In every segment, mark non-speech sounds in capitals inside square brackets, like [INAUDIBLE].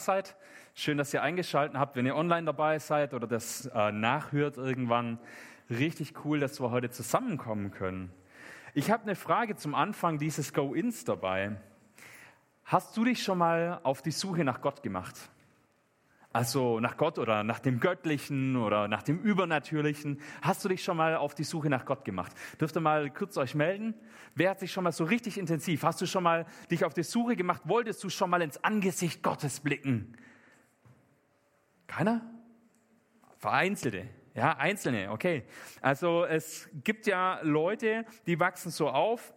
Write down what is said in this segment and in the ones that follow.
seid. Schön, dass ihr eingeschaltet habt, wenn ihr online dabei seid oder das äh, nachhört irgendwann. Richtig cool, dass wir heute zusammenkommen können. Ich habe eine Frage zum Anfang dieses Go-Ins dabei. Hast du dich schon mal auf die Suche nach Gott gemacht? Also nach Gott oder nach dem Göttlichen oder nach dem Übernatürlichen. Hast du dich schon mal auf die Suche nach Gott gemacht? Dürft ihr mal kurz euch melden? Wer hat sich schon mal so richtig intensiv? Hast du schon mal dich auf die Suche gemacht? Wolltest du schon mal ins Angesicht Gottes blicken? Keiner? Vereinzelte. Ja, Einzelne, okay. Also es gibt ja Leute, die wachsen so auf,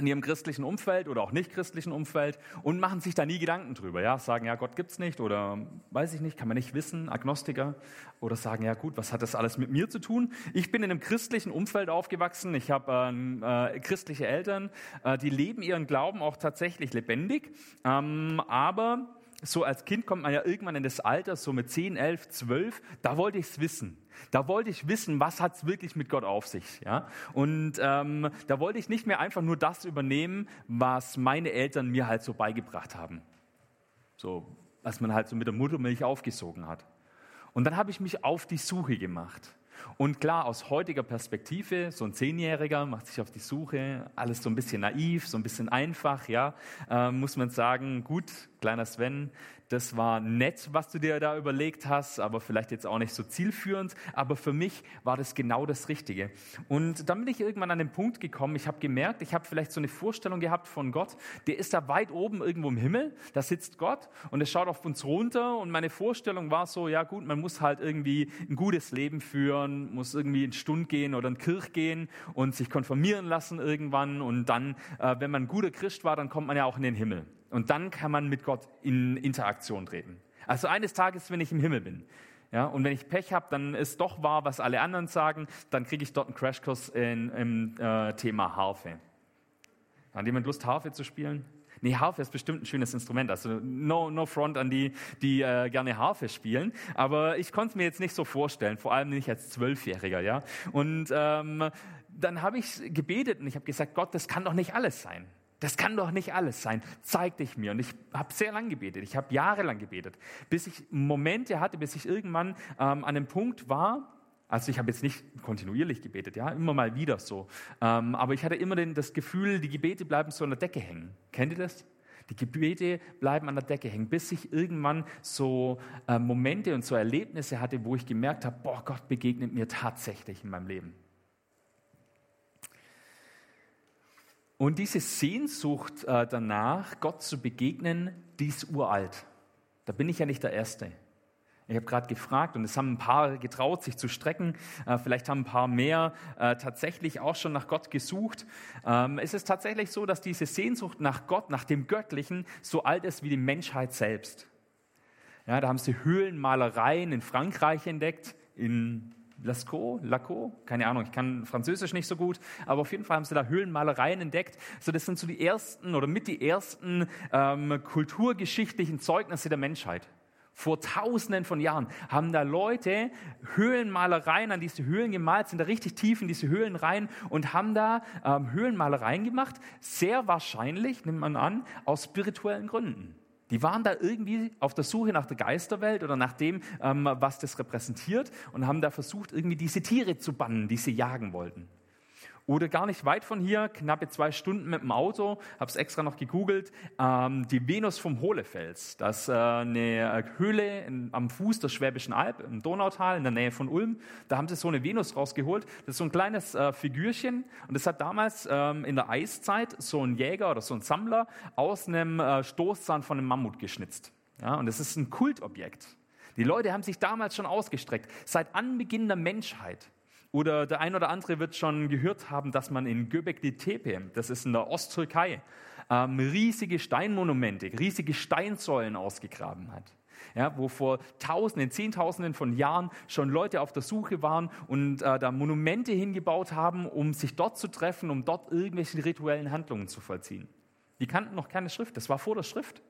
in ihrem christlichen Umfeld oder auch nicht christlichen Umfeld und machen sich da nie Gedanken drüber. Ja, sagen, ja, Gott gibt's nicht oder weiß ich nicht, kann man nicht wissen, Agnostiker oder sagen, ja gut, was hat das alles mit mir zu tun? Ich bin in einem christlichen Umfeld aufgewachsen. Ich habe ähm, äh, christliche Eltern, äh, die leben ihren Glauben auch tatsächlich lebendig, ähm, aber so als Kind kommt man ja irgendwann in das Alter, so mit 10, 11, 12, da wollte ich es wissen. Da wollte ich wissen, was hat es wirklich mit Gott auf sich. Ja? Und ähm, da wollte ich nicht mehr einfach nur das übernehmen, was meine Eltern mir halt so beigebracht haben. So, was man halt so mit der Muttermilch aufgesogen hat. Und dann habe ich mich auf die Suche gemacht. Und klar, aus heutiger Perspektive, so ein Zehnjähriger macht sich auf die Suche, alles so ein bisschen naiv, so ein bisschen einfach, ja, äh, muss man sagen, gut, kleiner Sven, das war nett, was du dir da überlegt hast, aber vielleicht jetzt auch nicht so zielführend. Aber für mich war das genau das Richtige. Und dann bin ich irgendwann an den Punkt gekommen, ich habe gemerkt, ich habe vielleicht so eine Vorstellung gehabt von Gott, der ist da weit oben irgendwo im Himmel, da sitzt Gott und er schaut auf uns runter. Und meine Vorstellung war so, ja gut, man muss halt irgendwie ein gutes Leben führen, muss irgendwie in Stund gehen oder in Kirch gehen und sich konfirmieren lassen irgendwann. Und dann, äh, wenn man ein guter Christ war, dann kommt man ja auch in den Himmel. Und dann kann man mit Gott in Interaktion treten. Also eines Tages, wenn ich im Himmel bin, ja, und wenn ich Pech habe, dann ist doch wahr, was alle anderen sagen, dann kriege ich dort einen Crashkurs im äh, Thema Harfe. Hat jemand Lust, Harfe zu spielen? Nee, Harfe ist bestimmt ein schönes Instrument. Also no, no front an die, die äh, gerne Harfe spielen. Aber ich konnte es mir jetzt nicht so vorstellen, vor allem nicht als Zwölfjähriger. Ja? Und ähm, dann habe ich gebetet und ich habe gesagt, Gott, das kann doch nicht alles sein. Das kann doch nicht alles sein. Zeig dich mir. Und ich habe sehr lang gebetet. Ich habe jahrelang gebetet, bis ich Momente hatte, bis ich irgendwann ähm, an einem Punkt war. Also ich habe jetzt nicht kontinuierlich gebetet, ja, immer mal wieder so. Ähm, aber ich hatte immer den, das Gefühl, die Gebete bleiben so an der Decke hängen. Kennt ihr das? Die Gebete bleiben an der Decke hängen, bis ich irgendwann so äh, Momente und so Erlebnisse hatte, wo ich gemerkt habe, boah, Gott begegnet mir tatsächlich in meinem Leben. Und diese Sehnsucht äh, danach, Gott zu begegnen, die ist uralt. Da bin ich ja nicht der Erste. Ich habe gerade gefragt und es haben ein paar getraut, sich zu strecken. Äh, vielleicht haben ein paar mehr äh, tatsächlich auch schon nach Gott gesucht. Ähm, es ist tatsächlich so, dass diese Sehnsucht nach Gott, nach dem Göttlichen, so alt ist wie die Menschheit selbst. Ja, da haben sie Höhlenmalereien in Frankreich entdeckt, in Lascaux, Laco, keine Ahnung, ich kann Französisch nicht so gut, aber auf jeden Fall haben sie da Höhlenmalereien entdeckt. So, das sind so die ersten oder mit die ersten ähm, kulturgeschichtlichen Zeugnisse der Menschheit. Vor tausenden von Jahren haben da Leute Höhlenmalereien an diese Höhlen gemalt, sind da richtig tief in diese Höhlen rein und haben da ähm, Höhlenmalereien gemacht. Sehr wahrscheinlich, nimmt man an, aus spirituellen Gründen. Die waren da irgendwie auf der Suche nach der Geisterwelt oder nach dem, ähm, was das repräsentiert und haben da versucht, irgendwie diese Tiere zu bannen, die sie jagen wollten. Oder gar nicht weit von hier, knappe zwei Stunden mit dem Auto, habe es extra noch gegoogelt, ähm, die Venus vom Hohlefels. Das ist äh, eine Höhle in, am Fuß der Schwäbischen Alb, im Donautal, in der Nähe von Ulm. Da haben sie so eine Venus rausgeholt. Das ist so ein kleines äh, Figürchen und das hat damals ähm, in der Eiszeit so ein Jäger oder so ein Sammler aus einem äh, Stoßzahn von einem Mammut geschnitzt. Ja, und das ist ein Kultobjekt. Die Leute haben sich damals schon ausgestreckt, seit Anbeginn der Menschheit. Oder der ein oder andere wird schon gehört haben, dass man in Göbekli Tepe, das ist in der Osttürkei, ähm, riesige Steinmonumente, riesige Steinsäulen ausgegraben hat. Ja, wo vor Tausenden, Zehntausenden von Jahren schon Leute auf der Suche waren und äh, da Monumente hingebaut haben, um sich dort zu treffen, um dort irgendwelche rituellen Handlungen zu vollziehen. Die kannten noch keine Schrift, das war vor der Schrift.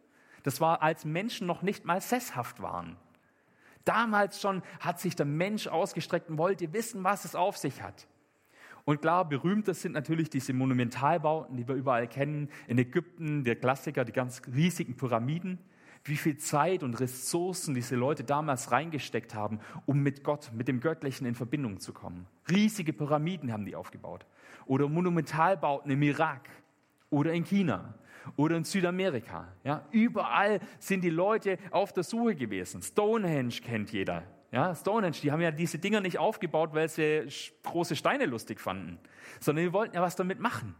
Das war, als Menschen noch nicht mal sesshaft waren. Damals schon hat sich der Mensch ausgestreckt und wollte wissen, was es auf sich hat. Und klar, berühmter sind natürlich diese Monumentalbauten, die wir überall kennen. In Ägypten, der Klassiker, die ganz riesigen Pyramiden. wie viel Zeit und Ressourcen diese Leute damals reingesteckt haben, um mit Gott, mit dem Göttlichen in Verbindung zu kommen. Riesige Pyramiden haben die aufgebaut. Oder Monumentalbauten im Irak oder in China oder in Südamerika. Ja, überall sind die Leute auf der Suche gewesen. Stonehenge kennt jeder. Ja, Stonehenge, die haben ja diese Dinger nicht aufgebaut, weil sie große Steine lustig fanden, sondern die wollten ja was damit machen.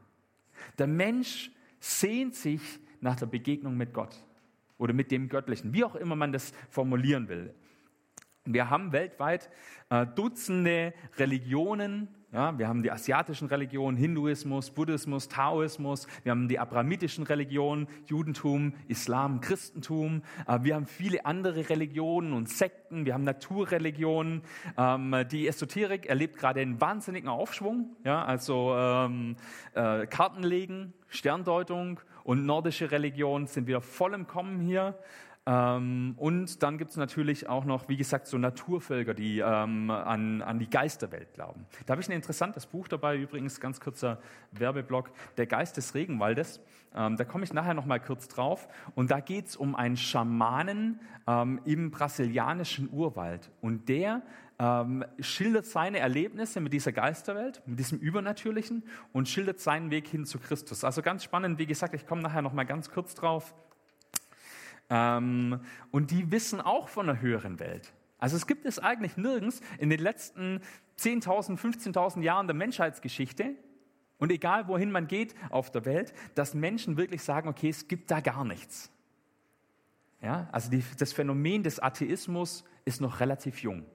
Der Mensch sehnt sich nach der Begegnung mit Gott oder mit dem Göttlichen, wie auch immer man das formulieren will. Wir haben weltweit äh, Dutzende Religionen. Ja, wir haben die asiatischen Religionen, Hinduismus, Buddhismus, Taoismus. Wir haben die abrahamitischen Religionen, Judentum, Islam, Christentum. Äh, wir haben viele andere Religionen und Sekten. Wir haben Naturreligionen. Ähm, die Esoterik erlebt gerade einen wahnsinnigen Aufschwung. Ja, also ähm, äh, Kartenlegen, Sterndeutung und nordische Religionen sind wieder voll im Kommen hier. Ähm, und dann gibt es natürlich auch noch, wie gesagt, so Naturvölker, die ähm, an, an die Geisterwelt glauben. Da habe ich ein interessantes Buch dabei, übrigens ganz kurzer Werbeblock, Der Geist des Regenwaldes. Ähm, da komme ich nachher noch mal kurz drauf. Und da geht es um einen Schamanen ähm, im brasilianischen Urwald. Und der ähm, schildert seine Erlebnisse mit dieser Geisterwelt, mit diesem Übernatürlichen und schildert seinen Weg hin zu Christus. Also ganz spannend, wie gesagt, ich komme nachher noch mal ganz kurz drauf. Ähm, und die wissen auch von einer höheren Welt. Also es gibt es eigentlich nirgends in den letzten 10.000, 15.000 Jahren der Menschheitsgeschichte und egal wohin man geht auf der Welt, dass Menschen wirklich sagen, okay, es gibt da gar nichts. Ja, also die, das Phänomen des Atheismus ist noch relativ jung.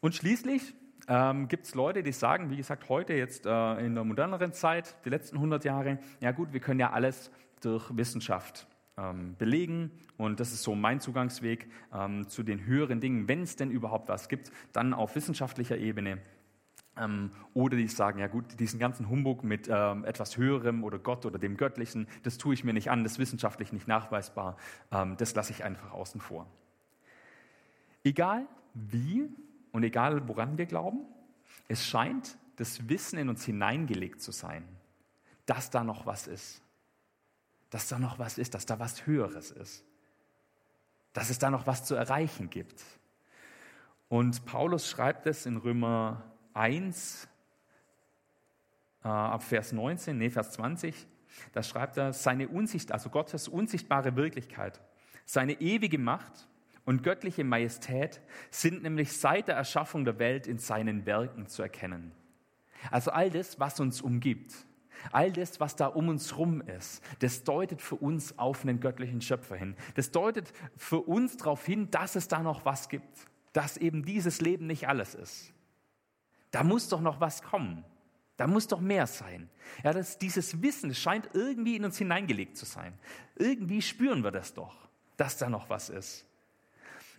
Und schließlich ähm, gibt es Leute, die sagen, wie gesagt, heute jetzt äh, in der moderneren Zeit, die letzten 100 Jahre, ja gut, wir können ja alles durch Wissenschaft ähm, belegen. Und das ist so mein Zugangsweg ähm, zu den höheren Dingen, wenn es denn überhaupt was gibt, dann auf wissenschaftlicher Ebene. Ähm, oder die sagen, ja gut, diesen ganzen Humbug mit ähm, etwas Höherem oder Gott oder dem Göttlichen, das tue ich mir nicht an, das ist wissenschaftlich nicht nachweisbar, ähm, das lasse ich einfach außen vor. Egal wie und egal woran wir glauben, es scheint das Wissen in uns hineingelegt zu sein, dass da noch was ist dass da noch was ist, dass da was Höheres ist, dass es da noch was zu erreichen gibt. Und Paulus schreibt es in Römer 1 äh, ab Vers 19, nee, Vers 20, da schreibt er, seine Unsicht, also Gottes unsichtbare Wirklichkeit, seine ewige Macht und göttliche Majestät sind nämlich seit der Erschaffung der Welt in seinen Werken zu erkennen. Also all das, was uns umgibt, All das, was da um uns rum ist, das deutet für uns auf einen göttlichen Schöpfer hin. Das deutet für uns darauf hin, dass es da noch was gibt, dass eben dieses Leben nicht alles ist. Da muss doch noch was kommen. Da muss doch mehr sein. Ja, das, dieses Wissen scheint irgendwie in uns hineingelegt zu sein. Irgendwie spüren wir das doch, dass da noch was ist.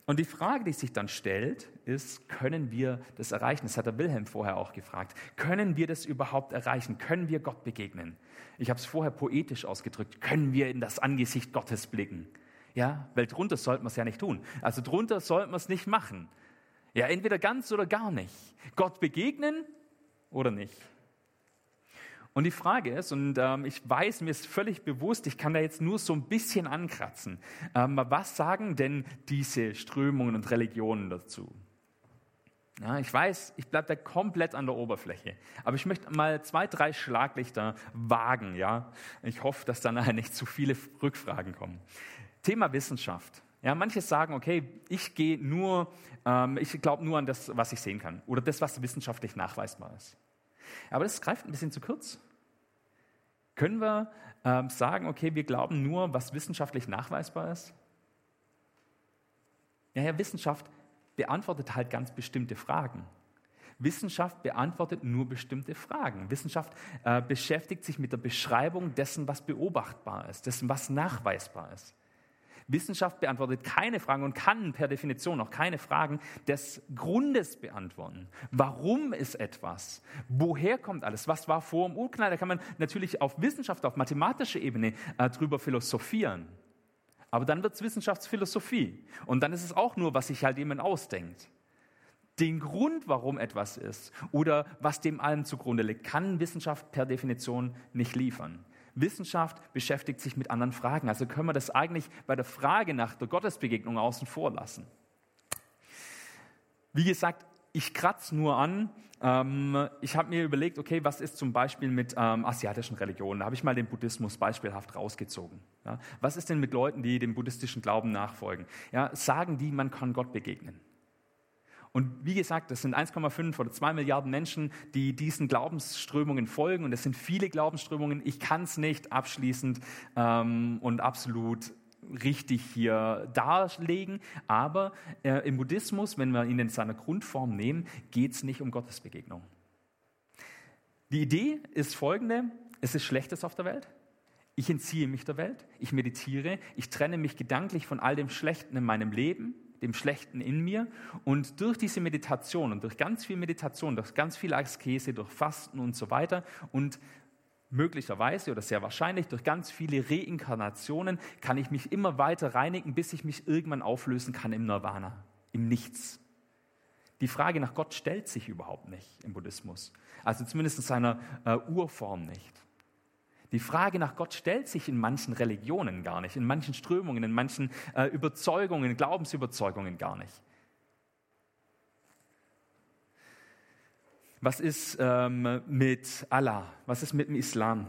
Und die Frage, die sich dann stellt, ist, können wir das erreichen? Das hat der Wilhelm vorher auch gefragt. Können wir das überhaupt erreichen? Können wir Gott begegnen? Ich habe es vorher poetisch ausgedrückt. Können wir in das Angesicht Gottes blicken? Ja, weil drunter sollten wir es ja nicht tun. Also drunter sollten wir es nicht machen. Ja, entweder ganz oder gar nicht. Gott begegnen oder nicht. Und die Frage ist, und ähm, ich weiß, mir ist völlig bewusst, ich kann da jetzt nur so ein bisschen ankratzen, ähm, was sagen denn diese Strömungen und Religionen dazu? Ja, ich weiß, ich bleibe da komplett an der Oberfläche. Aber ich möchte mal zwei, drei Schlaglichter wagen. Ja? Ich hoffe, dass da nachher [LAUGHS] nicht zu viele Rückfragen kommen. Thema Wissenschaft. Ja, manche sagen, okay, ich gehe nur, ähm, ich glaube nur an das, was ich sehen kann oder das, was wissenschaftlich nachweisbar ist. Aber das greift ein bisschen zu kurz. Können wir ähm, sagen, okay, wir glauben nur, was wissenschaftlich nachweisbar ist? Ja, ja, Wissenschaft beantwortet halt ganz bestimmte Fragen. Wissenschaft beantwortet nur bestimmte Fragen. Wissenschaft äh, beschäftigt sich mit der Beschreibung dessen, was beobachtbar ist, dessen, was nachweisbar ist. Wissenschaft beantwortet keine Fragen und kann per Definition auch keine Fragen des Grundes beantworten. Warum ist etwas? Woher kommt alles? Was war vor dem Urknall? Da kann man natürlich auf Wissenschaft, auf mathematischer Ebene äh, drüber philosophieren. Aber dann wird es Wissenschaftsphilosophie. Und dann ist es auch nur, was sich halt jemand ausdenkt. Den Grund, warum etwas ist oder was dem allem zugrunde liegt, kann Wissenschaft per Definition nicht liefern. Wissenschaft beschäftigt sich mit anderen Fragen. Also können wir das eigentlich bei der Frage nach der Gottesbegegnung außen vor lassen. Wie gesagt, ich kratze nur an. Ähm, ich habe mir überlegt, okay, was ist zum Beispiel mit ähm, asiatischen Religionen? Da habe ich mal den Buddhismus beispielhaft rausgezogen. Ja, was ist denn mit Leuten, die dem buddhistischen Glauben nachfolgen? Ja, sagen die, man kann Gott begegnen? Und wie gesagt, das sind 1,5 oder 2 Milliarden Menschen, die diesen Glaubensströmungen folgen. Und es sind viele Glaubensströmungen. Ich kann es nicht abschließend ähm, und absolut richtig hier darlegen. Aber äh, im Buddhismus, wenn wir ihn in seiner Grundform nehmen, geht es nicht um Gottesbegegnung. Die Idee ist folgende. Es ist Schlechtes auf der Welt. Ich entziehe mich der Welt. Ich meditiere. Ich trenne mich gedanklich von all dem Schlechten in meinem Leben dem Schlechten in mir. Und durch diese Meditation und durch ganz viel Meditation, durch ganz viel Askese, durch Fasten und so weiter und möglicherweise oder sehr wahrscheinlich durch ganz viele Reinkarnationen kann ich mich immer weiter reinigen, bis ich mich irgendwann auflösen kann im Nirvana, im Nichts. Die Frage nach Gott stellt sich überhaupt nicht im Buddhismus, also zumindest in seiner äh, Urform nicht. Die Frage nach Gott stellt sich in manchen Religionen gar nicht, in manchen Strömungen, in manchen äh, Überzeugungen, Glaubensüberzeugungen gar nicht. Was ist ähm, mit Allah? Was ist mit dem Islam?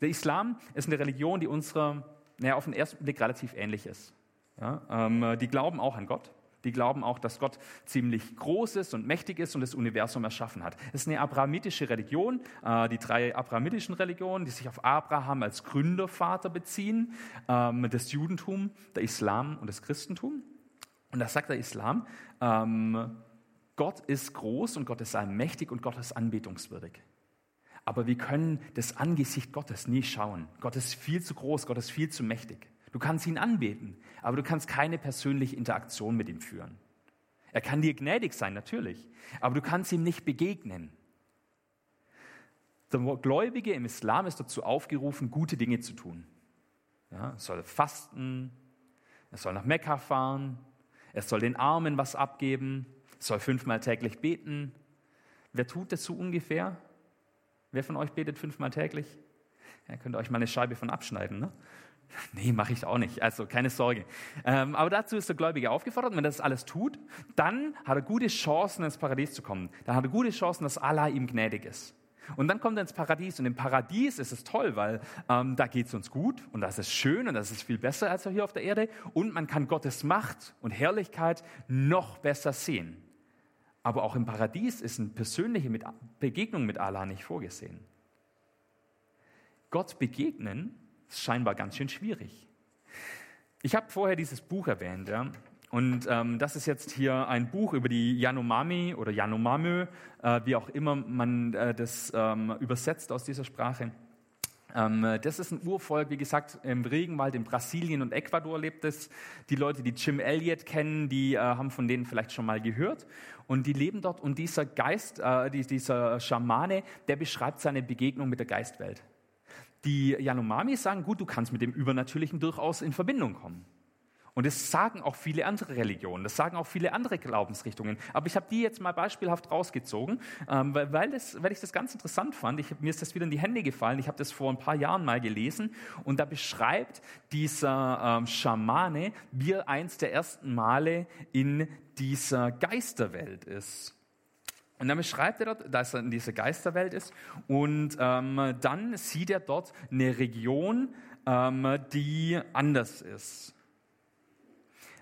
Der Islam ist eine Religion, die unserer naja, auf den ersten Blick relativ ähnlich ist. Ja, ähm, die glauben auch an Gott. Die glauben auch, dass Gott ziemlich groß ist und mächtig ist und das Universum erschaffen hat. Es ist eine abrahamitische Religion, äh, die drei abrahamitischen Religionen, die sich auf Abraham als Gründervater beziehen, ähm, das Judentum, der Islam und das Christentum. Und da sagt der Islam, ähm, Gott ist groß und Gott ist allmächtig und Gott ist anbetungswürdig. Aber wir können das Angesicht Gottes nie schauen. Gott ist viel zu groß, Gott ist viel zu mächtig. Du kannst ihn anbeten, aber du kannst keine persönliche Interaktion mit ihm führen. Er kann dir gnädig sein, natürlich, aber du kannst ihm nicht begegnen. Der Gläubige im Islam ist dazu aufgerufen, gute Dinge zu tun. Ja, er soll fasten, er soll nach Mekka fahren, er soll den Armen was abgeben, soll fünfmal täglich beten. Wer tut das so ungefähr? Wer von euch betet fünfmal täglich? Ja, könnt ihr euch mal eine Scheibe von abschneiden. Ne? Nee, mache ich auch nicht. Also keine Sorge. Ähm, aber dazu ist der Gläubige aufgefordert. Wenn er das alles tut, dann hat er gute Chancen, ins Paradies zu kommen. Dann hat er gute Chancen, dass Allah ihm gnädig ist. Und dann kommt er ins Paradies. Und im Paradies ist es toll, weil ähm, da geht es uns gut und das ist schön und das ist viel besser als hier auf der Erde. Und man kann Gottes Macht und Herrlichkeit noch besser sehen. Aber auch im Paradies ist eine persönliche Begegnung mit Allah nicht vorgesehen. Gott begegnen ist scheinbar ganz schön schwierig. Ich habe vorher dieses Buch erwähnt, ja, und ähm, das ist jetzt hier ein Buch über die Yanomami oder Yanomamö, äh, wie auch immer man äh, das ähm, übersetzt aus dieser Sprache. Ähm, das ist ein Urvolk, wie gesagt, im Regenwald in Brasilien und Ecuador lebt es. Die Leute, die Jim Elliott kennen, die äh, haben von denen vielleicht schon mal gehört. Und die leben dort und dieser Geist, äh, dieser Schamane, der beschreibt seine Begegnung mit der Geistwelt. Die Yanomami sagen, gut, du kannst mit dem Übernatürlichen durchaus in Verbindung kommen. Und das sagen auch viele andere Religionen, das sagen auch viele andere Glaubensrichtungen. Aber ich habe die jetzt mal beispielhaft rausgezogen, ähm, weil, das, weil ich das ganz interessant fand. Ich, mir ist das wieder in die Hände gefallen. Ich habe das vor ein paar Jahren mal gelesen. Und da beschreibt dieser ähm, Schamane, wie er eins der ersten Male in dieser Geisterwelt ist. Und dann beschreibt er dort, dass er in dieser Geisterwelt ist. Und ähm, dann sieht er dort eine Region, ähm, die anders ist.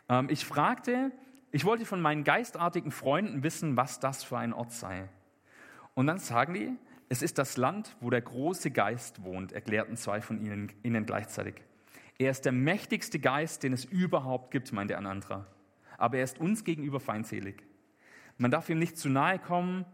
Ähm, ich fragte, ich wollte von meinen geistartigen Freunden wissen, was das für ein Ort sei. Und dann sagen die, es ist das Land, wo der große Geist wohnt, erklärten zwei von ihnen, ihnen gleichzeitig. Er ist der mächtigste Geist, den es überhaupt gibt, meinte ein anderer. Aber er ist uns gegenüber feindselig. Man darf ihm nicht zu nahe kommen.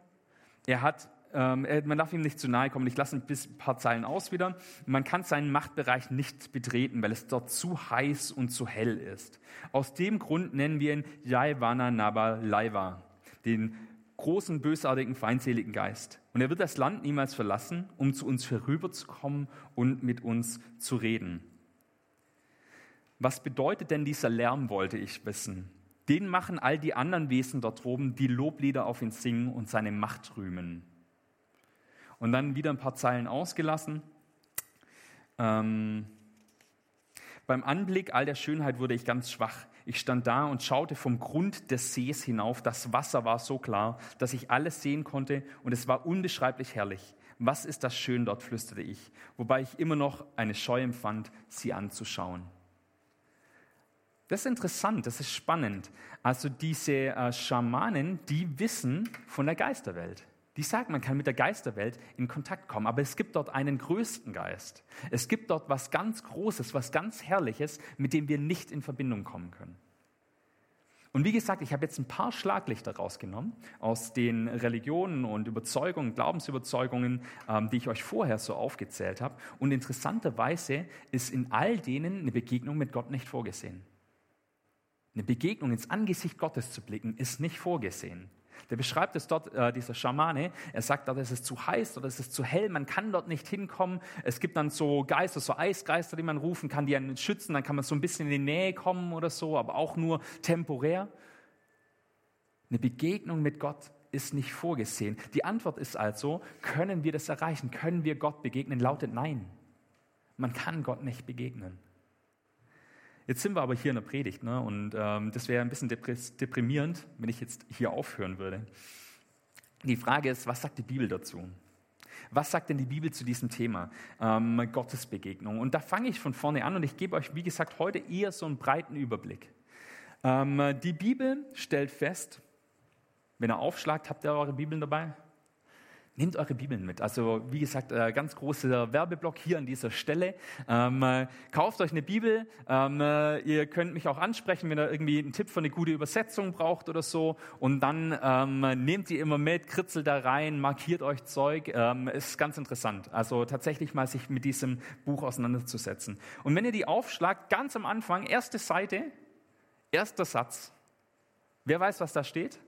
Er hat, ähm, man darf ihm nicht zu nahe kommen. Ich lasse ein paar Zeilen aus wieder. Man kann seinen Machtbereich nicht betreten, weil es dort zu heiß und zu hell ist. Aus dem Grund nennen wir ihn Jaiwana Naba Laiva, den großen, bösartigen, feindseligen Geist. Und er wird das Land niemals verlassen, um zu uns herüberzukommen und mit uns zu reden. Was bedeutet denn dieser Lärm, wollte ich wissen. Den machen all die anderen Wesen dort oben, die Loblieder auf ihn singen und seine Macht rühmen. Und dann wieder ein paar Zeilen ausgelassen. Ähm, beim Anblick all der Schönheit wurde ich ganz schwach. Ich stand da und schaute vom Grund des Sees hinauf. Das Wasser war so klar, dass ich alles sehen konnte und es war unbeschreiblich herrlich. Was ist das schön dort, flüsterte ich, wobei ich immer noch eine Scheu empfand, sie anzuschauen. Das ist interessant, das ist spannend. Also diese äh, Schamanen, die wissen von der Geisterwelt. Die sagen, man kann mit der Geisterwelt in Kontakt kommen, aber es gibt dort einen größten Geist. Es gibt dort was ganz Großes, was ganz Herrliches, mit dem wir nicht in Verbindung kommen können. Und wie gesagt, ich habe jetzt ein paar Schlaglichter rausgenommen aus den Religionen und Überzeugungen, Glaubensüberzeugungen, ähm, die ich euch vorher so aufgezählt habe. Und interessanterweise ist in all denen eine Begegnung mit Gott nicht vorgesehen. Eine Begegnung ins Angesicht Gottes zu blicken, ist nicht vorgesehen. Der beschreibt es dort, äh, dieser Schamane. Er sagt dort, es ist zu heiß oder es ist zu hell, man kann dort nicht hinkommen. Es gibt dann so Geister, so Eisgeister, die man rufen kann, die einen schützen. Dann kann man so ein bisschen in die Nähe kommen oder so, aber auch nur temporär. Eine Begegnung mit Gott ist nicht vorgesehen. Die Antwort ist also, können wir das erreichen? Können wir Gott begegnen? Lautet nein. Man kann Gott nicht begegnen. Jetzt sind wir aber hier in der Predigt ne? und ähm, das wäre ein bisschen deprimierend, wenn ich jetzt hier aufhören würde. Die Frage ist, was sagt die Bibel dazu? Was sagt denn die Bibel zu diesem Thema ähm, Gottesbegegnung? Und da fange ich von vorne an und ich gebe euch, wie gesagt, heute eher so einen breiten Überblick. Ähm, die Bibel stellt fest, wenn ihr aufschlagt, habt ihr eure Bibeln dabei? Nehmt eure Bibeln mit. Also wie gesagt, äh, ganz großer Werbeblock hier an dieser Stelle. Ähm, äh, kauft euch eine Bibel. Ähm, äh, ihr könnt mich auch ansprechen, wenn ihr irgendwie einen Tipp für eine gute Übersetzung braucht oder so. Und dann ähm, nehmt die immer mit, kritzelt da rein, markiert euch Zeug. Ähm, ist ganz interessant. Also tatsächlich mal sich mit diesem Buch auseinanderzusetzen. Und wenn ihr die aufschlagt, ganz am Anfang, erste Seite, erster Satz. Wer weiß, was da steht?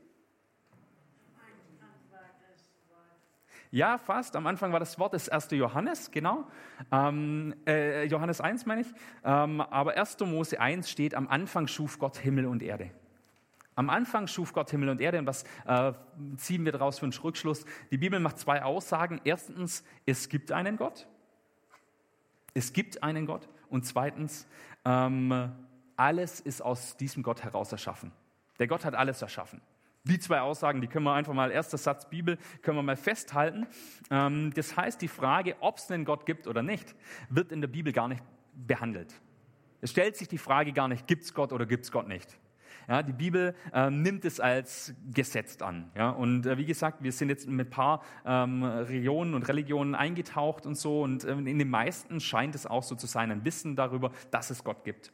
Ja, fast. Am Anfang war das Wort des 1. Johannes, genau. Ähm, äh, Johannes 1 meine ich. Ähm, aber 1. Mose 1 steht, am Anfang schuf Gott Himmel und Erde. Am Anfang schuf Gott Himmel und Erde. Und was äh, ziehen wir daraus für einen Rückschluss? Die Bibel macht zwei Aussagen. Erstens, es gibt einen Gott. Es gibt einen Gott. Und zweitens, ähm, alles ist aus diesem Gott heraus erschaffen. Der Gott hat alles erschaffen. Die zwei Aussagen, die können wir einfach mal, erster Satz Bibel, können wir mal festhalten. Ähm, das heißt, die Frage, ob es einen Gott gibt oder nicht, wird in der Bibel gar nicht behandelt. Es stellt sich die Frage gar nicht, gibt es Gott oder gibt es Gott nicht. Ja, die Bibel äh, nimmt es als gesetzt an. Ja, und äh, wie gesagt, wir sind jetzt mit ein paar ähm, Regionen und Religionen eingetaucht und so. Und äh, in den meisten scheint es auch so zu sein, ein Wissen darüber, dass es Gott gibt.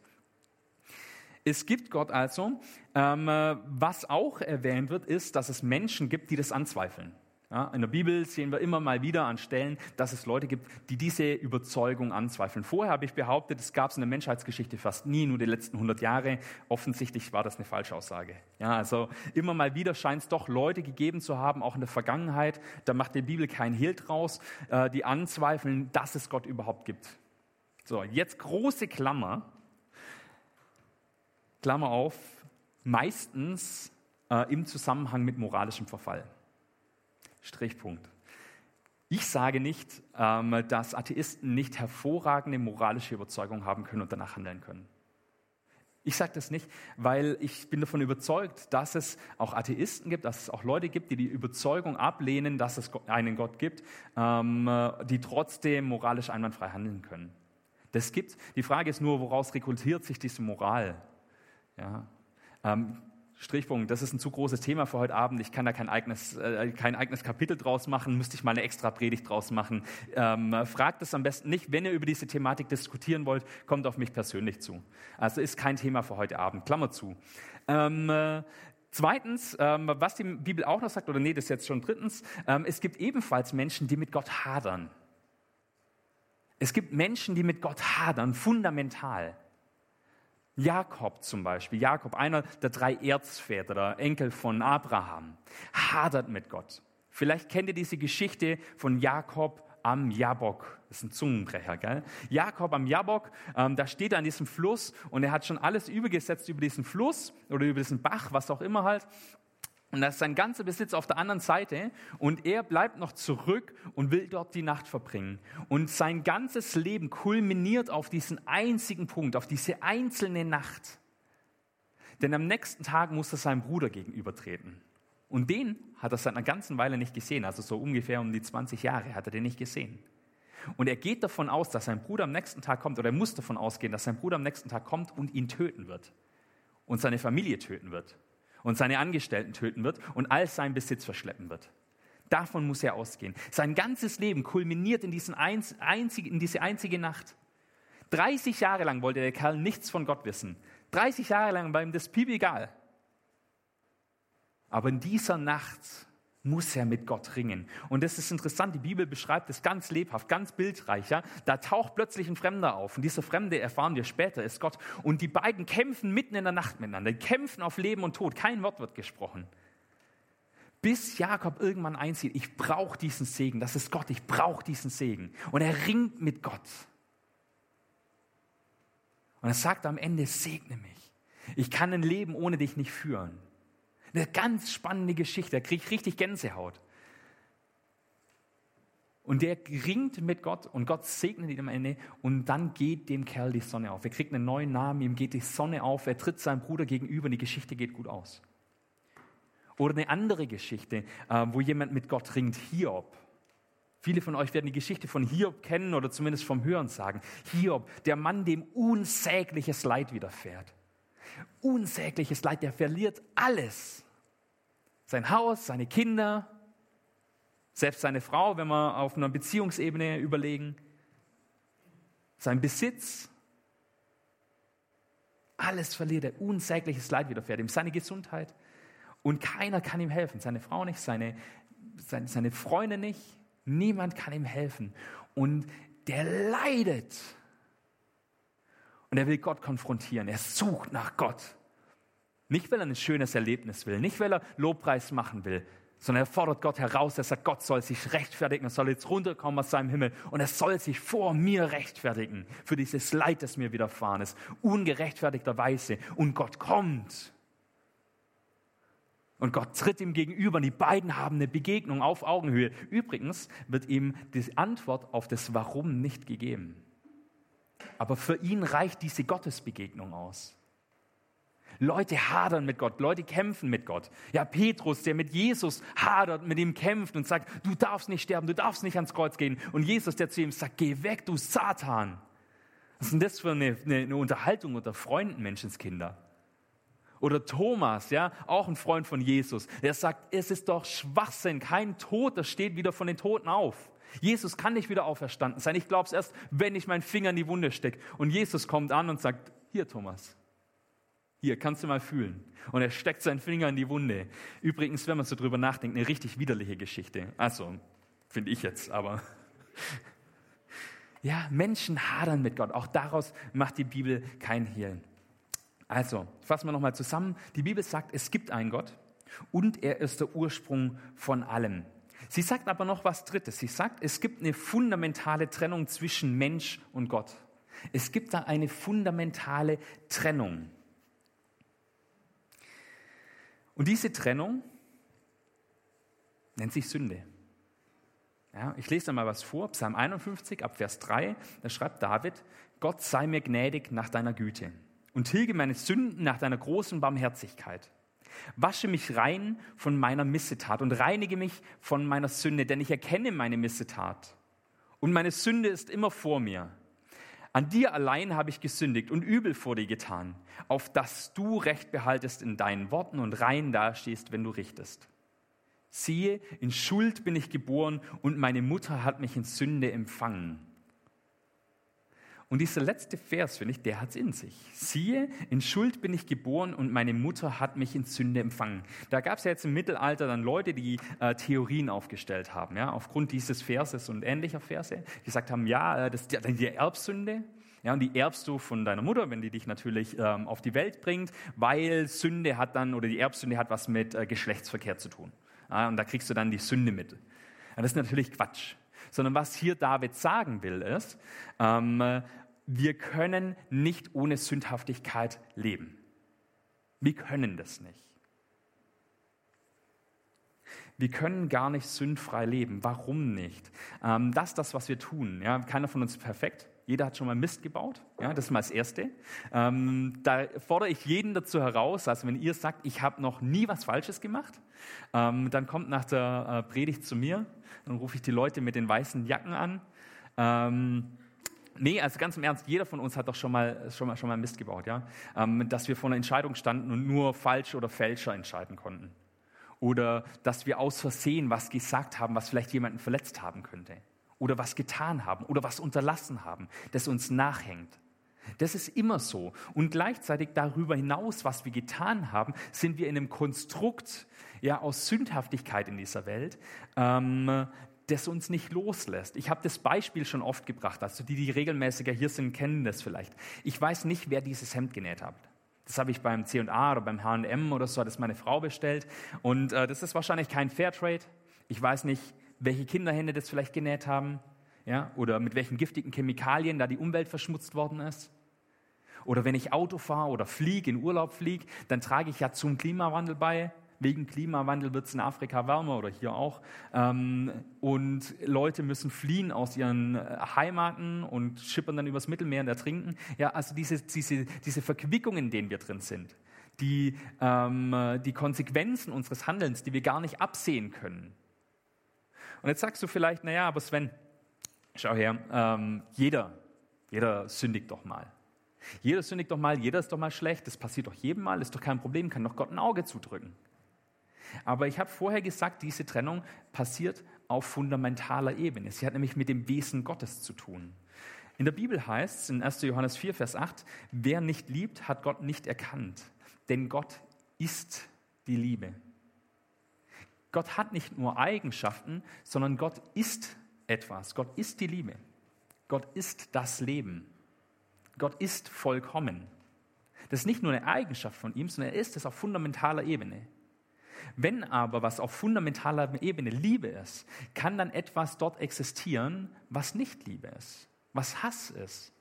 Es gibt Gott also. Ähm, was auch erwähnt wird, ist, dass es Menschen gibt, die das anzweifeln. Ja, in der Bibel sehen wir immer mal wieder an Stellen, dass es Leute gibt, die diese Überzeugung anzweifeln. Vorher habe ich behauptet, es gab es in der Menschheitsgeschichte fast nie, nur die letzten 100 Jahre. Offensichtlich war das eine Falschaussage. Ja, also immer mal wieder scheint es doch Leute gegeben zu haben, auch in der Vergangenheit. Da macht die Bibel kein Hehl draus, äh, die anzweifeln, dass es Gott überhaupt gibt. So, jetzt große Klammer. Klammer auf, meistens äh, im Zusammenhang mit moralischem Verfall. Strichpunkt. Ich sage nicht, ähm, dass Atheisten nicht hervorragende moralische Überzeugung haben können und danach handeln können. Ich sage das nicht, weil ich bin davon überzeugt, dass es auch Atheisten gibt, dass es auch Leute gibt, die die Überzeugung ablehnen, dass es einen Gott gibt, ähm, die trotzdem moralisch einwandfrei handeln können. Das gibt. Die Frage ist nur, woraus rekrutiert sich diese Moral? Ja. Ähm, Strichpunkt, das ist ein zu großes Thema für heute Abend. Ich kann da kein eigenes, äh, kein eigenes Kapitel draus machen, müsste ich mal eine extra Predigt draus machen. Ähm, fragt es am besten nicht, wenn ihr über diese Thematik diskutieren wollt, kommt auf mich persönlich zu. Also ist kein Thema für heute Abend, Klammer zu. Ähm, äh, Zweitens, ähm, was die Bibel auch noch sagt, oder nee, das ist jetzt schon drittens, ähm, es gibt ebenfalls Menschen, die mit Gott hadern. Es gibt Menschen, die mit Gott hadern, fundamental. Jakob zum Beispiel, Jakob, einer der drei Erzväter, der Enkel von Abraham, hadert mit Gott. Vielleicht kennt ihr diese Geschichte von Jakob am Jabok. Das ist ein Zungenbrecher, gell? Jakob am Jabok, ähm, da steht er an diesem Fluss und er hat schon alles übergesetzt über diesen Fluss oder über diesen Bach, was auch immer halt. Und da ist sein ganzer Besitz auf der anderen Seite und er bleibt noch zurück und will dort die Nacht verbringen. Und sein ganzes Leben kulminiert auf diesen einzigen Punkt, auf diese einzelne Nacht. Denn am nächsten Tag muss er seinem Bruder gegenübertreten. Und den hat er seit einer ganzen Weile nicht gesehen, also so ungefähr um die 20 Jahre hat er den nicht gesehen. Und er geht davon aus, dass sein Bruder am nächsten Tag kommt, oder er muss davon ausgehen, dass sein Bruder am nächsten Tag kommt und ihn töten wird. Und seine Familie töten wird und seine Angestellten töten wird und all seinen Besitz verschleppen wird. Davon muss er ausgehen. Sein ganzes Leben kulminiert in, diesen einzig, in diese einzige Nacht. 30 Jahre lang wollte der Kerl nichts von Gott wissen. 30 Jahre lang war ihm das Piep egal. Aber in dieser Nacht muss er mit Gott ringen. Und das ist interessant, die Bibel beschreibt es ganz lebhaft, ganz bildreich. Ja? Da taucht plötzlich ein Fremder auf und dieser Fremde, erfahren wir später, ist Gott. Und die beiden kämpfen mitten in der Nacht miteinander, die kämpfen auf Leben und Tod, kein Wort wird gesprochen. Bis Jakob irgendwann einsieht, ich brauche diesen Segen, das ist Gott, ich brauche diesen Segen. Und er ringt mit Gott. Und er sagt am Ende, segne mich. Ich kann ein Leben ohne dich nicht führen. Eine ganz spannende Geschichte, da kriege ich richtig Gänsehaut. Und der ringt mit Gott und Gott segnet ihn am Ende und dann geht dem Kerl die Sonne auf. Er kriegt einen neuen Namen, ihm geht die Sonne auf, er tritt seinem Bruder gegenüber und die Geschichte geht gut aus. Oder eine andere Geschichte, äh, wo jemand mit Gott ringt, Hiob. Viele von euch werden die Geschichte von Hiob kennen oder zumindest vom Hören sagen. Hiob, der Mann, dem unsägliches Leid widerfährt unsägliches Leid, der verliert alles. Sein Haus, seine Kinder, selbst seine Frau, wenn wir auf einer Beziehungsebene überlegen, sein Besitz, alles verliert er, unsägliches Leid widerfährt ihm, seine Gesundheit. Und keiner kann ihm helfen, seine Frau nicht, seine, seine, seine Freunde nicht, niemand kann ihm helfen. Und der leidet und er will Gott konfrontieren. Er sucht nach Gott. Nicht, weil er ein schönes Erlebnis will, nicht, weil er Lobpreis machen will, sondern er fordert Gott heraus. Er sagt, Gott soll sich rechtfertigen, er soll jetzt runterkommen aus seinem Himmel und er soll sich vor mir rechtfertigen für dieses Leid, das mir widerfahren ist, ungerechtfertigterweise. Und Gott kommt. Und Gott tritt ihm gegenüber und die beiden haben eine Begegnung auf Augenhöhe. Übrigens wird ihm die Antwort auf das Warum nicht gegeben. Aber für ihn reicht diese Gottesbegegnung aus. Leute hadern mit Gott, Leute kämpfen mit Gott. Ja, Petrus, der mit Jesus hadert, mit ihm kämpft und sagt, du darfst nicht sterben, du darfst nicht ans Kreuz gehen. Und Jesus, der zu ihm sagt, geh weg, du Satan. Was ist denn das für eine, eine, eine Unterhaltung unter Freunden, Menschenskinder? Oder Thomas, ja, auch ein Freund von Jesus, der sagt, es ist doch Schwachsinn, kein Tod, das steht wieder von den Toten auf. Jesus kann nicht wieder auferstanden sein. Ich glaube es erst, wenn ich meinen Finger in die Wunde stecke. Und Jesus kommt an und sagt, hier Thomas, hier kannst du mal fühlen. Und er steckt seinen Finger in die Wunde. Übrigens, wenn man so drüber nachdenkt, eine richtig widerliche Geschichte. Also, finde ich jetzt, aber. [LAUGHS] Ja, Menschen hadern mit Gott. Auch daraus macht die Bibel kein Hehl. Also, fassen wir nochmal zusammen. Die Bibel sagt, es gibt einen Gott und er ist der Ursprung von allem. Sie sagt aber noch was Drittes. Sie sagt, es gibt eine fundamentale Trennung zwischen Mensch und Gott. Es gibt da eine fundamentale Trennung. Und diese Trennung nennt sich Sünde. Ja, ich lese da mal was vor, Psalm 51 ab Vers 3, da schreibt David, Gott sei mir gnädig nach deiner Güte und tilge meine Sünden nach deiner großen Barmherzigkeit. Wasche mich rein von meiner Missetat und reinige mich von meiner Sünde, denn ich erkenne meine Missetat. Und meine Sünde ist immer vor mir. An dir allein habe ich gesündigt und übel vor dir getan, auf dass du Recht behaltest in deinen Worten und rein dastehst, wenn du richtest. Siehe, in Schuld bin ich geboren und meine Mutter hat mich in Sünde empfangen. Und dieser letzte Vers, finde ich, der hat es in sich. Siehe, in Schuld bin ich geboren und meine Mutter hat mich in Sünde empfangen. Da gab es ja jetzt im Mittelalter dann Leute, die äh, Theorien aufgestellt haben, ja, aufgrund dieses Verses und ähnlicher Verse, die gesagt haben, ja, äh, das ist die Erbsünde. Ja, und die erbst du von deiner Mutter, wenn die dich natürlich ähm, auf die Welt bringt, weil Sünde hat dann, oder die Erbsünde hat was mit äh, Geschlechtsverkehr zu tun. Ja, und da kriegst du dann die Sünde mit. Ja, das ist natürlich Quatsch sondern was hier David sagen will, ist, ähm, wir können nicht ohne Sündhaftigkeit leben. Wir können das nicht. wir können gar nicht sündfrei leben. Warum nicht? Ähm, das ist das, was wir tun. Keiner von uns ist perfekt. Jeder hat schon mal Mist gebaut. Ja, das ist mal das Erste. Ähm, da fordere ich jeden dazu heraus, also wenn ihr sagt, ich habe noch nie was Falsches gemacht, ähm, dann kommt nach der äh, Predigt zu mir, dann rufe ich die Leute mit den weißen Jacken an. Nee, also ganz im Ernst, jeder von uns hat doch schon mal, schon mal, schon mal Mist gebaut, ja? Ähm, dass wir vor einer Entscheidung standen und nur falsch oder fälscher entscheiden konnten. Oder dass wir aus Versehen was gesagt haben, was vielleicht jemanden verletzt haben könnte oder was getan haben oder was unterlassen haben, das uns nachhängt. Das ist immer so. Und gleichzeitig darüber hinaus, was wir getan haben, sind wir in einem Konstrukt ja, aus Sündhaftigkeit in dieser Welt, ähm, das uns nicht loslässt. Ich habe das Beispiel schon oft gebracht. Also die, die regelmäßiger hier sind, kennen das vielleicht. Ich weiß nicht, wer dieses Hemd genäht hat. Das habe ich beim C&A oder beim H&M oder so, hat das meine Frau bestellt. Und äh, das ist wahrscheinlich kein Fairtrade. Ich weiß nicht, welche Kinderhände das vielleicht genäht haben, ja, oder mit welchen giftigen Chemikalien da die Umwelt verschmutzt worden ist. Oder wenn ich Auto fahre oder fliege, in Urlaub fliege, dann trage ich ja zum Klimawandel bei. Wegen Klimawandel wird es in Afrika wärmer oder hier auch. Ähm, und Leute müssen fliehen aus ihren äh, Heimaten und schippern dann übers Mittelmeer und ertrinken. Ja, also diese, diese, diese Verquickungen, in denen wir drin sind, die, ähm, die Konsequenzen unseres Handelns, die wir gar nicht absehen können, und jetzt sagst du vielleicht, naja, aber Sven, schau her, ähm, jeder, jeder sündigt doch mal. Jeder sündigt doch mal, jeder ist doch mal schlecht, das passiert doch jedem mal, ist doch kein Problem, kann doch Gott ein Auge zudrücken. Aber ich habe vorher gesagt, diese Trennung passiert auf fundamentaler Ebene. Sie hat nämlich mit dem Wesen Gottes zu tun. In der Bibel heißt es in 1. Johannes 4, Vers 8, wer nicht liebt, hat Gott nicht erkannt, denn Gott ist die Liebe. Gott hat nicht nur Eigenschaften, sondern Gott ist etwas. Gott ist die Liebe. Gott ist das Leben. Gott ist vollkommen. Das ist nicht nur eine Eigenschaft von ihm, sondern er ist es auf fundamentaler Ebene. Wenn aber was auf fundamentaler Ebene Liebe ist, kann dann etwas dort existieren, was nicht Liebe ist, was Hass ist,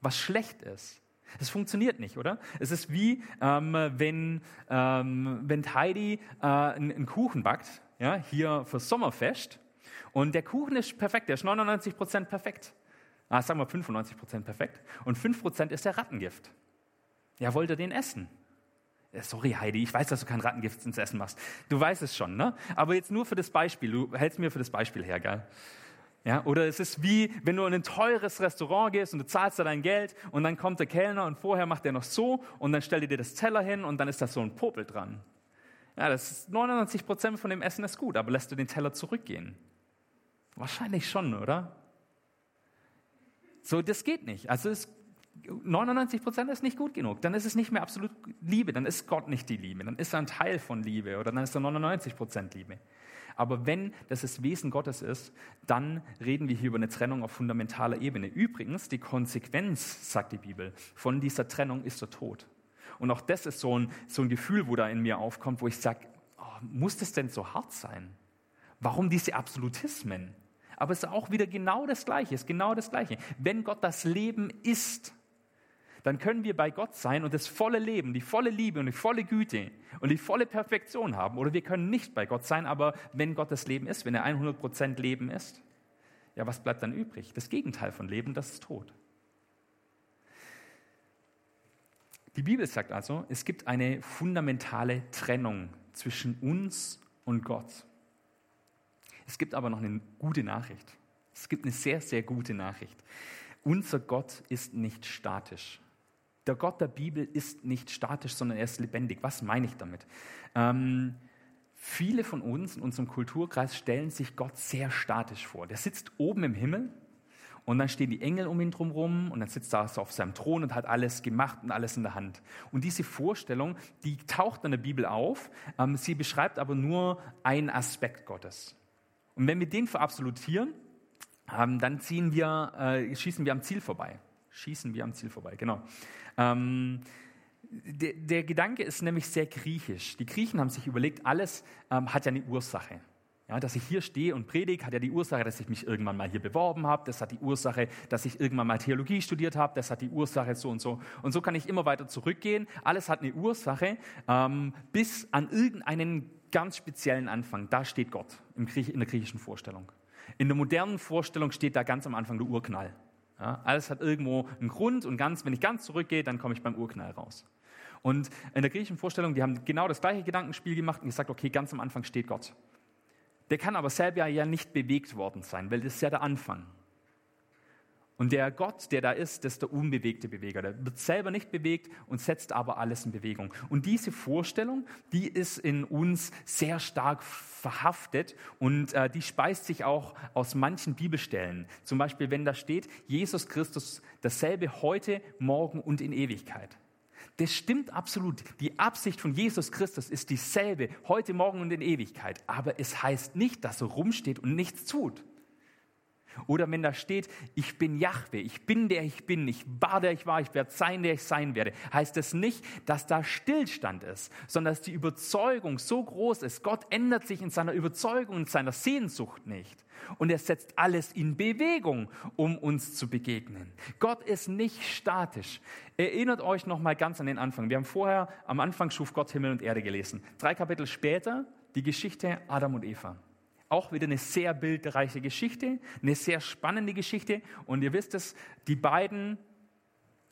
was schlecht ist. Es funktioniert nicht, oder? Es ist wie, ähm, wenn, ähm, wenn Heidi äh, einen, Kuchen backt, ja, hier fürs Sommerfest, und der Kuchen ist perfekt, der ist 99% perfekt. Ah, sagen wir 95% perfekt. Und 5% ist der Rattengift. Ja, wollt ihr den essen? Sorry, Heidi, ich weiß, dass du kein Rattengift ins Essen machst. Du weißt es schon, ne? Aber jetzt nur für das Beispiel. Du hältst mir für das Beispiel her, gell? Ja, oder es ist wie, wenn du in ein teures Restaurant gehst und du zahlst da dein Geld und dann kommt der Kellner und vorher macht er noch so und dann stellt er dir das Teller hin und dann ist da so ein Popel dran. Ja, das ist 99 Prozent von dem Essen ist gut, aber lässt du den Teller zurückgehen? Wahrscheinlich schon, oder? So, das geht nicht. Also ist 99 Prozent ist nicht gut genug. Dann ist es nicht mehr absolut Liebe. Dann ist Gott nicht die Liebe. Dann ist er ein Teil von Liebe oder dann ist er 99 Prozent Liebe. Aber wenn das das Wesen Gottes ist, dann reden wir hier über eine Trennung auf fundamentaler Ebene. Übrigens, die Konsequenz, sagt die Bibel, von dieser Trennung ist der Tod. Und auch das ist so ein, so ein Gefühl, wo da in mir aufkommt, wo ich sage, oh, muss das denn so hart sein? Warum diese Absolutismen? Aber es ist auch wieder genau das Gleiche, es ist genau das Gleiche. Wenn Gott das Leben ist, dann können wir bei Gott sein und das volle Leben, die volle Liebe und die volle Güte und die volle Perfektion haben. Oder wir können nicht bei Gott sein, aber wenn Gott das Leben ist, wenn er 100% Leben ist, ja, was bleibt dann übrig? Das Gegenteil von Leben, das ist Tod. Die Bibel sagt also, es gibt eine fundamentale Trennung zwischen uns und Gott. Es gibt aber noch eine gute Nachricht. Es gibt eine sehr, sehr gute Nachricht. Unser Gott ist nicht statisch. Der Gott der Bibel ist nicht statisch, sondern er ist lebendig. Was meine ich damit? Ähm, viele von uns in unserem Kulturkreis stellen sich Gott sehr statisch vor. Der sitzt oben im Himmel und dann stehen die Engel um ihn drumherum und dann sitzt er auf seinem Thron und hat alles gemacht und alles in der Hand. Und diese Vorstellung, die taucht in der Bibel auf. Ähm, sie beschreibt aber nur einen Aspekt Gottes. Und wenn wir den verabsolutieren, ähm, dann ziehen wir, äh, schießen wir am Ziel vorbei. Schießen wir am Ziel vorbei, genau. Ähm, der, der, Gedanke ist nämlich sehr griechisch. Die Griechen haben sich überlegt, alles ähm, hat ja eine Ursache. Ja, dass ich hier stehe und predige, hat ja die Ursache, dass ich mich irgendwann mal hier beworben habe. Das hat die Ursache, dass ich irgendwann mal Theologie studiert habe. Das hat die Ursache so und so. Und so kann ich immer weiter zurückgehen. Alles hat eine Ursache, ähm, bis an irgendeinen ganz speziellen Anfang, da steht Gott in der griechischen Vorstellung. In der modernen Vorstellung steht da ganz am Anfang der Urknall. Ja, alles hat irgendwo einen Grund und ganz, wenn ich ganz zurückgehe, dann komme ich beim Urknall raus. Und in der griechischen Vorstellung, die haben genau das gleiche Gedankenspiel gemacht und gesagt, okay, ganz am Anfang steht Gott. Der kann aber selber ja nicht bewegt worden sein, weil das ist ja der Anfang. Und der Gott, der da ist, das ist der unbewegte Beweger. Der wird selber nicht bewegt und setzt aber alles in Bewegung. Und diese Vorstellung, die ist in uns sehr stark verhaftet und äh, die speist sich auch aus manchen Bibelstellen. Zum Beispiel, wenn da steht, Jesus Christus dasselbe heute, morgen und in Ewigkeit. Das stimmt absolut. Die Absicht von Jesus Christus ist dieselbe, heute, morgen und in Ewigkeit. Aber es heißt nicht, dass er rumsteht und nichts tut. Oder wenn da steht, ich bin Jahwe, ich bin der ich bin, ich war der ich war, ich werde sein, der ich sein werde, heißt es nicht, dass da Stillstand ist, sondern dass die Überzeugung so groß ist. Gott ändert sich in seiner Überzeugung, in seiner Sehnsucht nicht. Und er setzt alles in Bewegung, um uns zu begegnen. Gott ist nicht statisch. Erinnert euch noch mal ganz an den Anfang. Wir haben vorher am Anfang schuf Gott Himmel und Erde gelesen. Drei Kapitel später die Geschichte Adam und Eva. Auch wieder eine sehr bildreiche Geschichte, eine sehr spannende Geschichte. Und ihr wisst es, die beiden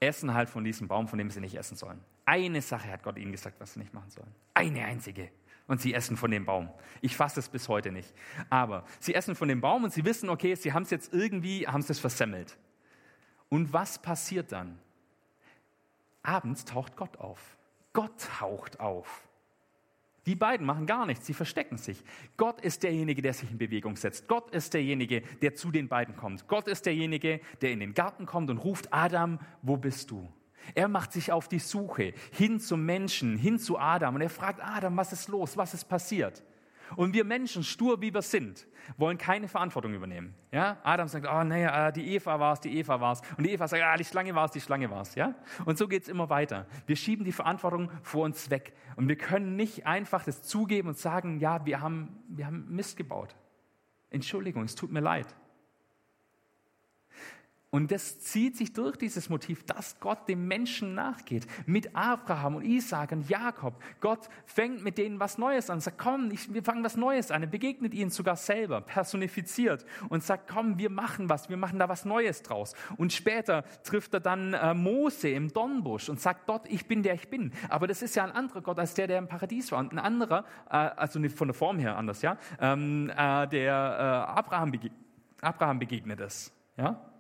essen halt von diesem Baum, von dem sie nicht essen sollen. Eine Sache hat Gott ihnen gesagt, was sie nicht machen sollen. Eine einzige. Und sie essen von dem Baum. Ich fasse es bis heute nicht. Aber sie essen von dem Baum und sie wissen, okay, sie haben es jetzt irgendwie, haben es versemmelt. Und was passiert dann? Abends taucht Gott auf. Gott taucht auf. Die beiden machen gar nichts, sie verstecken sich. Gott ist derjenige, der sich in Bewegung setzt. Gott ist derjenige, der zu den beiden kommt. Gott ist derjenige, der in den Garten kommt und ruft, Adam, wo bist du? Er macht sich auf die Suche hin zum Menschen, hin zu Adam und er fragt Adam, was ist los, was ist passiert? Und wir Menschen, stur wie wir sind, wollen keine Verantwortung übernehmen. Ja? Adam sagt, oh nee, äh, die Eva war es, die Eva war es. Und die Eva sagt, ah, die Schlange war es, die Schlange war es. Ja? Und so geht es immer weiter. Wir schieben die Verantwortung vor uns weg. Und wir können nicht einfach das zugeben und sagen, ja, wir haben, wir haben Mist gebaut. Entschuldigung, es tut mir leid. Und das zieht sich durch dieses Motiv, dass Gott dem Menschen nachgeht. Mit Abraham und Isaac und Jakob. Gott fängt mit denen was Neues an. Sagt, komm, ich, wir fangen was Neues an. Er begegnet ihnen sogar selber, personifiziert und sagt, komm, wir machen was. Wir machen da was Neues draus. Und später trifft er dann äh, Mose im Dornbusch und sagt, Gott, ich bin der ich bin. Aber das ist ja ein anderer Gott als der, der im Paradies war. Und ein anderer, äh, also von der Form her anders, ja, ähm, äh, der äh, Abraham, bege Abraham begegnet ist. Ja?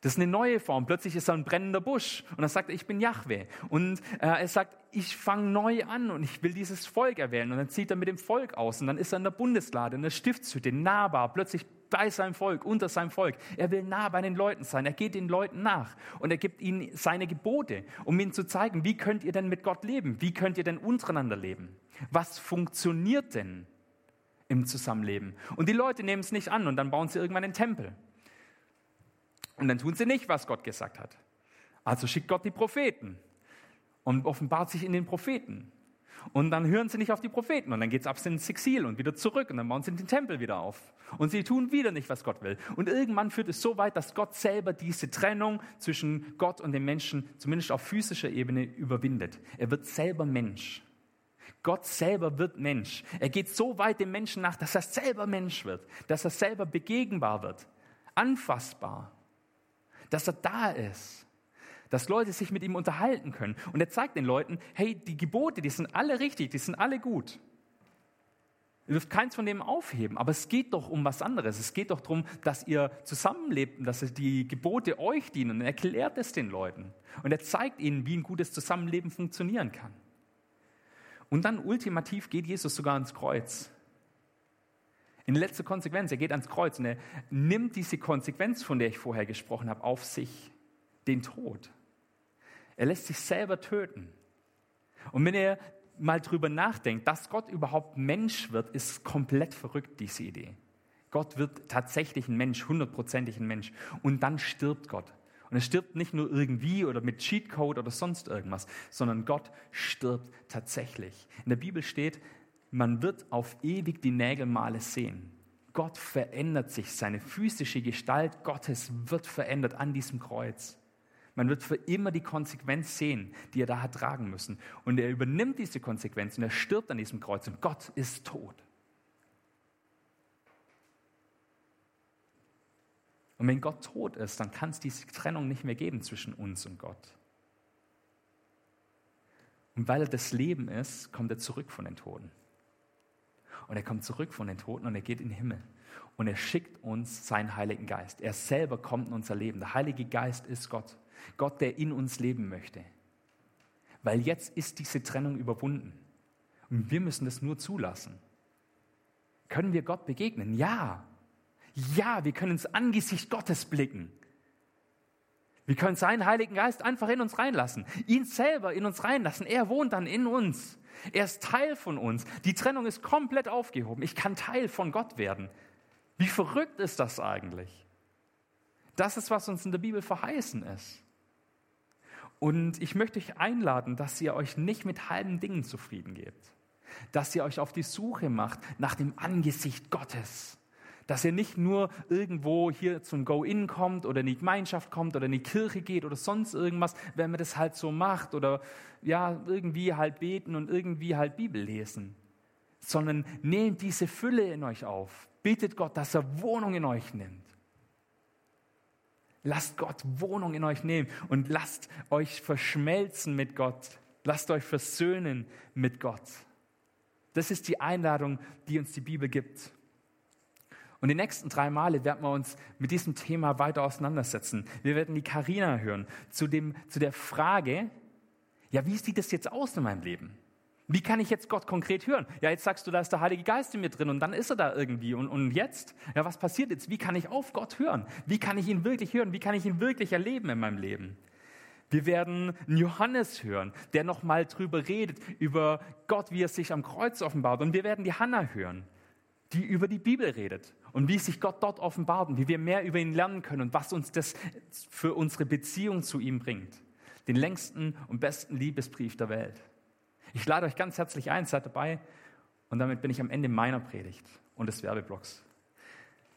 Das ist eine neue Form. Plötzlich ist er ein brennender Busch und er sagt, ich bin Yahweh. Und äh, er sagt, ich fange neu an und ich will dieses Volk erwählen. Und dann zieht er mit dem Volk aus und dann ist er in der Bundeslade, in der Stiftshütte, nahbar, plötzlich bei seinem Volk, unter seinem Volk. Er will nah bei den Leuten sein. Er geht den Leuten nach und er gibt ihnen seine Gebote, um ihnen zu zeigen, wie könnt ihr denn mit Gott leben? Wie könnt ihr denn untereinander leben? Was funktioniert denn im Zusammenleben? Und die Leute nehmen es nicht an und dann bauen sie irgendwann einen Tempel. Und dann tun sie nicht, was Gott gesagt hat. Also schickt Gott die Propheten und offenbart sich in den Propheten. Und dann hören sie nicht auf die Propheten und dann geht es ab ins Exil und wieder zurück und dann bauen sie den Tempel wieder auf. Und sie tun wieder nicht, was Gott will. Und irgendwann führt es so weit, dass Gott selber diese Trennung zwischen Gott und dem Menschen, zumindest auf physischer Ebene, überwindet. Er wird selber Mensch. Gott selber wird Mensch. Er geht so weit dem Menschen nach, dass er selber Mensch wird, dass er selber begegnbar wird, anfassbar dass er da ist, dass Leute sich mit ihm unterhalten können. Und er zeigt den Leuten, hey, die Gebote, die sind alle richtig, die sind alle gut. Ihr dürft keins von dem aufheben, aber es geht doch um was anderes. Es geht doch darum, dass ihr zusammenlebt und dass die Gebote euch dienen. Und er erklärt es den Leuten. Und er zeigt ihnen, wie ein gutes Zusammenleben funktionieren kann. Und dann ultimativ geht Jesus sogar ans Kreuz. In letzter Konsequenz, er geht ans Kreuz und er nimmt diese Konsequenz, von der ich vorher gesprochen habe, auf sich, den Tod. Er lässt sich selber töten. Und wenn er mal drüber nachdenkt, dass Gott überhaupt Mensch wird, ist komplett verrückt, diese Idee. Gott wird tatsächlich ein Mensch, hundertprozentig ein Mensch. Und dann stirbt Gott. Und er stirbt nicht nur irgendwie oder mit Cheatcode oder sonst irgendwas, sondern Gott stirbt tatsächlich. In der Bibel steht, man wird auf ewig die Nägelmale sehen. Gott verändert sich, seine physische Gestalt Gottes wird verändert an diesem Kreuz. Man wird für immer die Konsequenz sehen, die er da hat tragen müssen. Und er übernimmt diese Konsequenz und er stirbt an diesem Kreuz und Gott ist tot. Und wenn Gott tot ist, dann kann es diese Trennung nicht mehr geben zwischen uns und Gott. Und weil er das Leben ist, kommt er zurück von den Toten. Und er kommt zurück von den Toten und er geht in den Himmel. Und er schickt uns seinen Heiligen Geist. Er selber kommt in unser Leben. Der Heilige Geist ist Gott. Gott, der in uns leben möchte. Weil jetzt ist diese Trennung überwunden. Und wir müssen das nur zulassen. Können wir Gott begegnen? Ja. Ja, wir können ins Angesicht Gottes blicken. Wir können seinen Heiligen Geist einfach in uns reinlassen, ihn selber in uns reinlassen. Er wohnt dann in uns. Er ist Teil von uns. Die Trennung ist komplett aufgehoben. Ich kann Teil von Gott werden. Wie verrückt ist das eigentlich? Das ist, was uns in der Bibel verheißen ist. Und ich möchte euch einladen, dass ihr euch nicht mit halben Dingen zufrieden gebt. Dass ihr euch auf die Suche macht nach dem Angesicht Gottes dass ihr nicht nur irgendwo hier zum Go-In kommt oder in die Gemeinschaft kommt oder in die Kirche geht oder sonst irgendwas, wenn man das halt so macht oder ja, irgendwie halt beten und irgendwie halt Bibel lesen, sondern nehmt diese Fülle in euch auf. Bittet Gott, dass er Wohnung in euch nimmt. Lasst Gott Wohnung in euch nehmen und lasst euch verschmelzen mit Gott. Lasst euch versöhnen mit Gott. Das ist die Einladung, die uns die Bibel gibt. Und die nächsten drei Male werden wir uns mit diesem Thema weiter auseinandersetzen. Wir werden die Karina hören zu, dem, zu der Frage, ja, wie sieht es jetzt aus in meinem Leben? Wie kann ich jetzt Gott konkret hören? Ja, jetzt sagst du, da ist der Heilige Geist in mir drin und dann ist er da irgendwie. Und, und jetzt? Ja, was passiert jetzt? Wie kann ich auf Gott hören? Wie kann ich ihn wirklich hören? Wie kann ich ihn wirklich erleben in meinem Leben? Wir werden Johannes hören, der nochmal drüber redet, über Gott, wie er sich am Kreuz offenbart. Und wir werden die Hannah hören, die über die Bibel redet und wie sich Gott dort offenbart und wie wir mehr über ihn lernen können und was uns das für unsere Beziehung zu ihm bringt. Den längsten und besten Liebesbrief der Welt. Ich lade euch ganz herzlich ein, seid dabei und damit bin ich am Ende meiner Predigt und des Werbeblocks.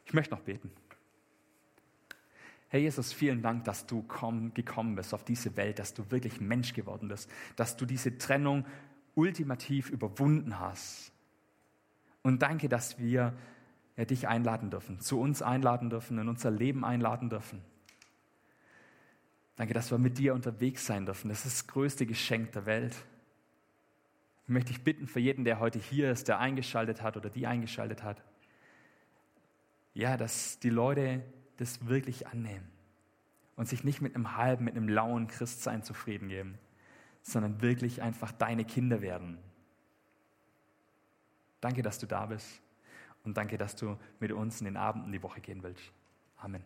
Ich möchte noch beten. Herr Jesus, vielen Dank, dass du komm, gekommen bist auf diese Welt, dass du wirklich Mensch geworden bist, dass du diese Trennung ultimativ überwunden hast und danke, dass wir ja, dich einladen dürfen, zu uns einladen dürfen, in unser Leben einladen dürfen. Danke, dass wir mit dir unterwegs sein dürfen. Das ist das größte Geschenk der Welt. Ich möchte dich bitten für jeden, der heute hier ist, der eingeschaltet hat oder die eingeschaltet hat, ja, dass die Leute das wirklich annehmen und sich nicht mit einem halben, mit einem lauen Christsein zufrieden geben, sondern wirklich einfach deine Kinder werden, Danke, dass du da bist und danke, dass du mit uns in den Abend in die Woche gehen willst. Amen.